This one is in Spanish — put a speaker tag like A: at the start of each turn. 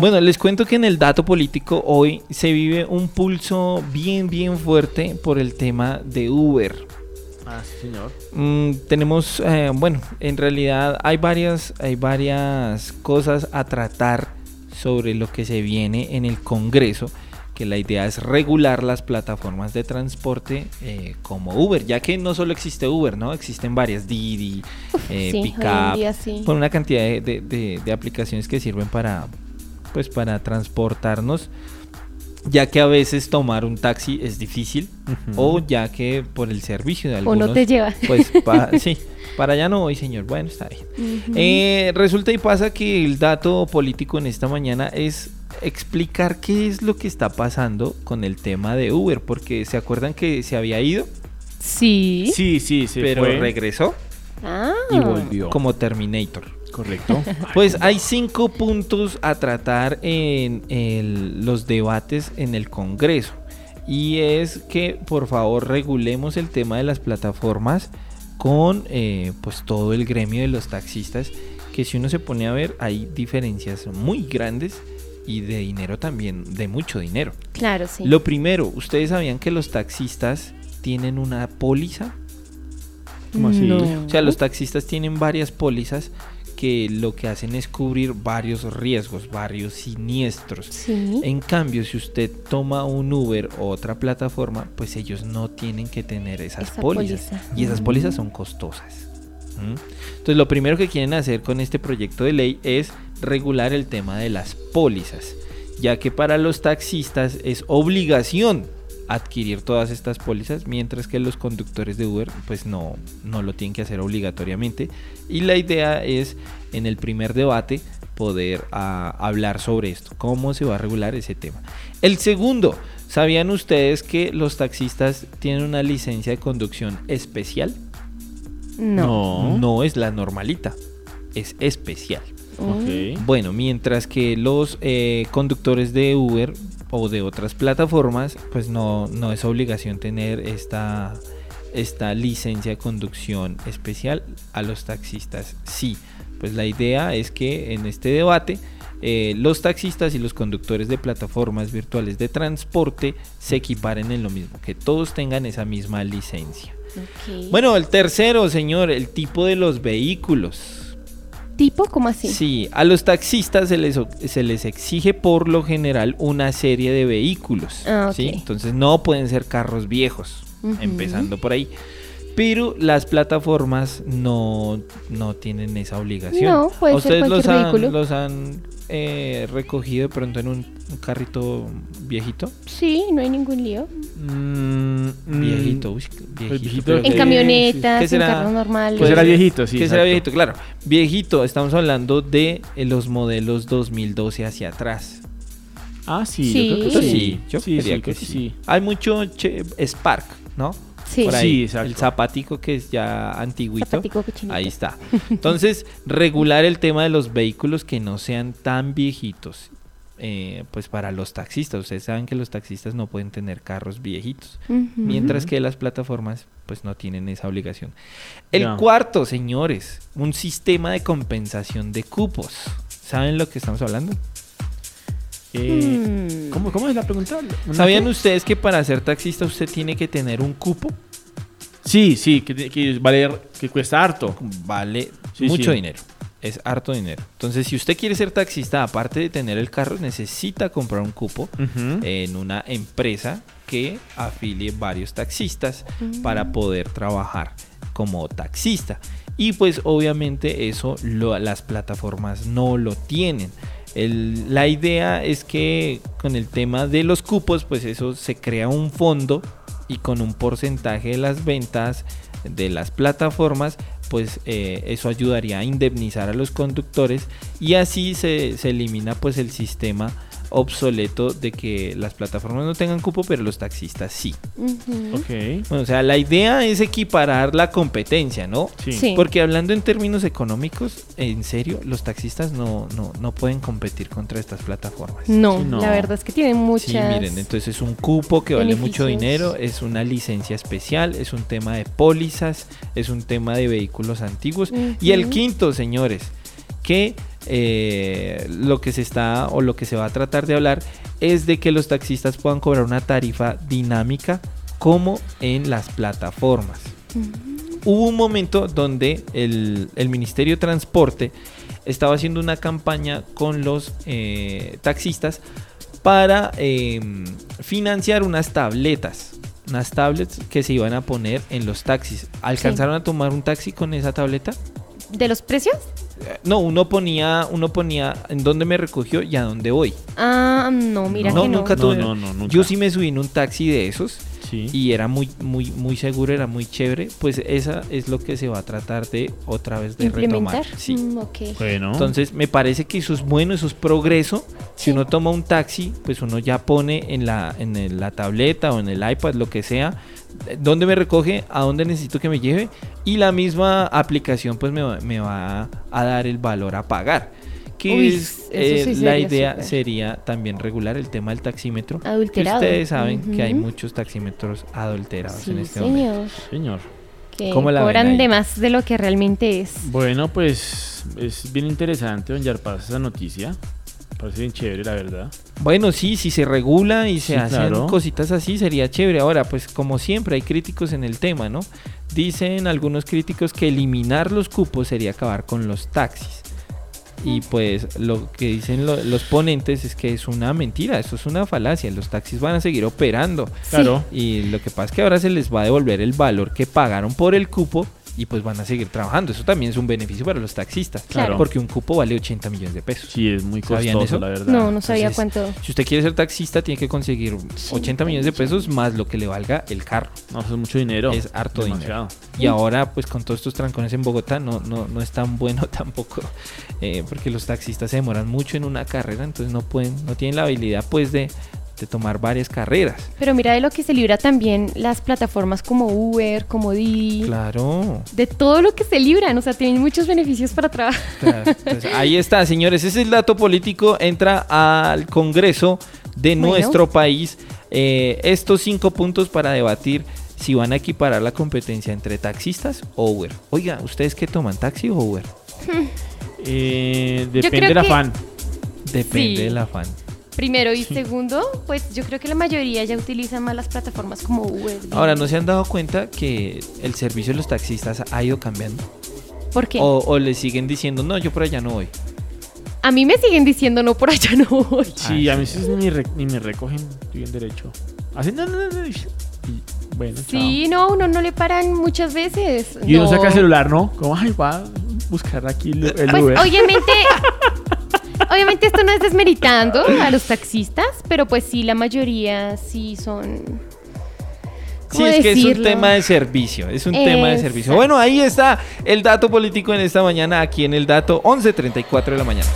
A: Bueno, les cuento que en el dato político hoy se vive un pulso bien, bien fuerte por el tema de Uber.
B: Ah, sí, señor.
A: Mm, tenemos, eh, bueno, en realidad hay varias, hay varias cosas a tratar sobre lo que se viene en el Congreso, que la idea es regular las plataformas de transporte eh, como Uber, ya que no solo existe Uber, ¿no? Existen varias, Didi, eh,
C: sí,
A: Pickup,
C: sí.
A: con una cantidad de- de aplicaciones que sirven para, pues, para transportarnos, ya que a veces tomar un taxi es difícil, o ya que por el servicio de
C: O
A: algunos...
C: no te lleva.
A: Pues pa- sí, para allá no voy, señor. Bueno, está bien. Eh, resulta y pasa que el dato político en esta mañana es explicar qué es lo que está pasando con el tema de Uber, porque se acuerdan que se había ido,
C: Sí.
B: Sí, sí, se
A: pero
B: fue
A: regresó
C: Ah.
B: y volvió.
A: como Terminator.
B: Correcto.
A: Pues hay cinco puntos a tratar en el- los debates en el Congreso. Y es que por favor regulemos el tema de las plataformas con eh, pues todo el gremio de los taxistas. Que si uno se pone a ver hay diferencias muy grandes y de dinero también, de mucho dinero.
C: Claro, sí.
A: Lo primero, ¿ustedes sabían que los taxistas tienen una póliza?
B: ¿Cómo así?
C: No.
A: O sea, los taxistas tienen varias pólizas que lo que hacen es cubrir varios riesgos, varios siniestros.
C: Sí.
A: En cambio, si usted toma un Uber o otra plataforma, pues ellos no tienen que tener esas
C: Esa
A: pólizas.
C: póliza.
A: Y esas pólizas son costosas. ¿Mm? Entonces, lo primero que quieren hacer con este proyecto de ley es regular el tema de las pólizas, ya que para los taxistas es obligación adquirir todas estas pólizas, mientras que los conductores de Uber pues no, no lo tienen que hacer obligatoriamente. Y la idea es en el primer debate poder ah, hablar sobre esto, cómo se va a regular ese tema. El segundo, ¿sabían ustedes que los taxistas tienen una licencia de conducción especial?
C: No.
A: No es la normalita, es especial.
C: Mm.
B: Ok.
A: Bueno, mientras que los eh, conductores de Uber o de otras plataformas, pues no, no es obligación tener esta, esta licencia de conducción especial. A los taxistas sí. Pues la idea es que en este debate eh, los taxistas y los conductores de plataformas virtuales de transporte se equiparen en lo mismo, que todos tengan esa misma licencia. Bueno, el tercero, señor, el tipo de los vehículos.
C: ¿Tipo? ¿Cómo así?
A: Sí, a los taxistas se les, se les exige por lo general una serie de vehículos.
C: Ah,
A: ¿sí?
C: ok.
A: Entonces no pueden ser carros viejos, empezando por ahí. Pero las plataformas no, no tienen esa obligación.
C: No, puede
A: ¿A
C: ser
A: ¿Ustedes los han, los han eh, recogido de pronto en un, un carrito viejito?
C: Sí, no hay ningún lío.
B: Mm,
A: Viejito, uy, viejito.
B: viejito
A: pero
B: Ok,
C: En camionetas,
A: ¿Qué
C: en
A: será?
C: carros normales.
B: Pues
A: Puede
B: era
A: ser.
B: viejito, sí.
A: será viejito, claro. Viejito, estamos hablando de eh, los modelos 2012 hacia atrás.
B: Ah, sí,
C: Sí.
B: yo creo que sí.
A: sí, yo
B: sí,
A: creería
B: sí,
A: que
B: creo que
A: sí.
B: sí.
A: Hay mucho che- Spark, ¿no?
C: Sí.
A: Por ahí.
B: Sí, exacto.
A: El zapatico que es ya antiguito.
C: Zapatico.
A: Ahí está. Entonces, regular el tema de los vehículos que no sean tan viejitos. Eh, pues para los taxistas. Ustedes saben que los taxistas no pueden tener carros viejitos. Mientras que las plataformas pues no tienen esa obligación. El cuarto, señores, un sistema de compensación de cupos. ¿Saben lo que estamos hablando?
B: Eh,
C: Mm.
B: ¿cómo, ¿Cómo es la pregunta? ¿Una
A: ¿Sabían
B: qué?
A: ustedes que para ser taxista usted tiene que tener un cupo?
B: Sí, sí, que, que vale, que cuesta harto.
A: Vale
B: Sí,
A: mucho
B: sí.
A: dinero. Es harto dinero. Entonces, si usted quiere ser taxista, aparte de tener el carro, necesita comprar un cupo en una empresa que afilie varios taxistas para poder trabajar como taxista. Y pues obviamente eso lo- las plataformas no lo tienen. El- la idea es que con el tema de los cupos, pues eso se crea un fondo y con un porcentaje de las ventas de las plataformas, pues eh, eso ayudaría a indemnizar a los conductores y así se, se elimina pues el sistema obsoleto de que las plataformas no tengan cupo, pero los taxistas sí.
C: Ujú.
B: Ok.
A: Bueno, o sea, la idea es equiparar la competencia, ¿no?
B: Sí.
C: Sí.
A: Porque hablando en términos económicos, en serio, los taxistas no, no, no pueden competir contra estas plataformas.
C: No,
B: Sí, no.
C: la verdad es que tienen muchas.
A: Sí, miren, entonces es un cupo que vale mucho dinero, es una licencia especial, es un tema de pólizas, es un tema de vehículos antiguos. Y el quinto, señores, que eh, lo que se está o lo que se va a tratar de hablar es de que los taxistas puedan cobrar una tarifa dinámica como en las plataformas. Hubo un momento donde el, el Ministerio de Transporte estaba haciendo una campaña con los eh, taxistas para eh, financiar unas tabletas. Unas tablets que se iban a poner en los taxis. ¿Alcanzaron a tomar un taxi con esa tableta?
C: ¿De los precios?
A: No, uno ponía, uno ponía en dónde me recogió y a dónde voy.
C: Ah, no, mira
A: no,
C: que no.
A: nunca
B: No,
A: tuve.
B: no, no, nunca.
A: Yo sí me subí en un taxi de esos
B: Sí.
A: y era muy, muy, muy seguro, era muy chévere. Pues esa es lo que se va a tratar de otra vez de
C: ¿Implementar?
A: retomar. Sí.
C: Mm, ok.
B: Bueno.
A: Entonces me parece que eso es bueno, eso es progreso. Si
C: Sí.
A: uno toma un taxi, pues uno ya pone en la, en la tableta o en el iPad, lo que sea, eh, dónde me recoge, a dónde necesito que me lleve y la misma aplicación pues me, va- me va a dar el valor a pagar. Que
C: Uy,
A: es, eh,
C: sí
A: la idea
C: súper.
A: sería también regular el tema del taxímetro.
C: Adulterado.
A: ustedes saben que hay muchos taxímetros adulterados
C: Sí,
A: en este momento.
C: señor.
B: Señor.
C: Que
A: ¿Cómo la ven
C: cobran de más de lo que realmente es.
B: Bueno, pues es bien interesante, don Yarpaz, esa noticia. Parece bien chévere, la verdad.
A: Bueno, sí, si se regula y se
B: Sí,
A: hacen
B: claro.
A: cositas así, sería chévere. Ahora, pues como siempre, hay críticos en el tema, ¿no? Dicen algunos críticos que eliminar los cupos sería acabar con los taxis. Y pues lo que dicen lo- los ponentes es que es una mentira, eso es una falacia. Los taxis van a seguir operando.
B: Claro.
A: Y lo que pasa es que ahora se les va a devolver el valor que pagaron por el cupo y pues van a seguir trabajando. Eso también es un beneficio para los taxistas.
B: Claro.
A: Porque un cupo vale 80 millones de pesos.
B: Sí, es muy
A: ¿Sabían
B: costoso,
A: eso?
B: la verdad.
C: No, no sabía
A: Entonces,
C: cuánto.
A: Si usted quiere ser taxista, tiene que conseguir 80 millones de pesos más lo que le valga el carro.
B: No, eso es mucho dinero.
A: Es harto
B: Demasiado.
A: Y ahora, pues con todos estos trancones en Bogotá, no, no, no es tan bueno tampoco, eh, porque los taxistas se demoran mucho en una carrera, entonces no pueden, no tienen la habilidad, pues, de, de tomar varias carreras.
C: Pero mira de lo que se libra también las plataformas como Uber, como Didi.
A: Claro.
C: De todo lo que se libran. O sea, tienen muchos beneficios para trabajar.
A: claro. Entonces, ahí está, señores. Ese es el dato político. Entra al Congreso de
C: Bueno.
A: nuestro país. Eh, estos cinco puntos para debatir si van a equiparar la competencia entre taxistas o Uber. Oiga, ¿ustedes qué toman, taxi o Uber?
B: Eh, depende del
C: que-
B: afán.
A: Depende
C: Sí.
A: del afán.
C: Primero y
B: Sí.
C: segundo, pues yo creo que la mayoría ya utilizan más las plataformas como Uber.
A: Ahora, ¿no se han dado cuenta que el servicio de los taxistas ha ido cambiando?
C: ¿Por qué?
A: O, o le siguen diciendo, no, yo por allá no voy.
C: A mí me siguen diciendo no por allá no voy.
B: Sí,
A: Ah,
B: a mí
A: sí.
B: sí ni, re- ni me recogen, estoy bien derecho. Hacen no, no, no, no, y bueno,
C: Sí, no, uno no le paran muchas veces.
B: Y uno
C: No.
B: saca el celular, ¿no? Como, ay, va a buscar aquí el, el
C: Pues
B: Uber.
C: obviamente, obviamente esto no es desmeritando a los taxistas, pero pues sí, la mayoría sí son...
A: Sí,
C: ¿cómo
A: es que es un tema de servicio, es un tema de servicio. Bueno, ahí está el dato político en esta mañana, aquí en el dato 11.34 de la mañana.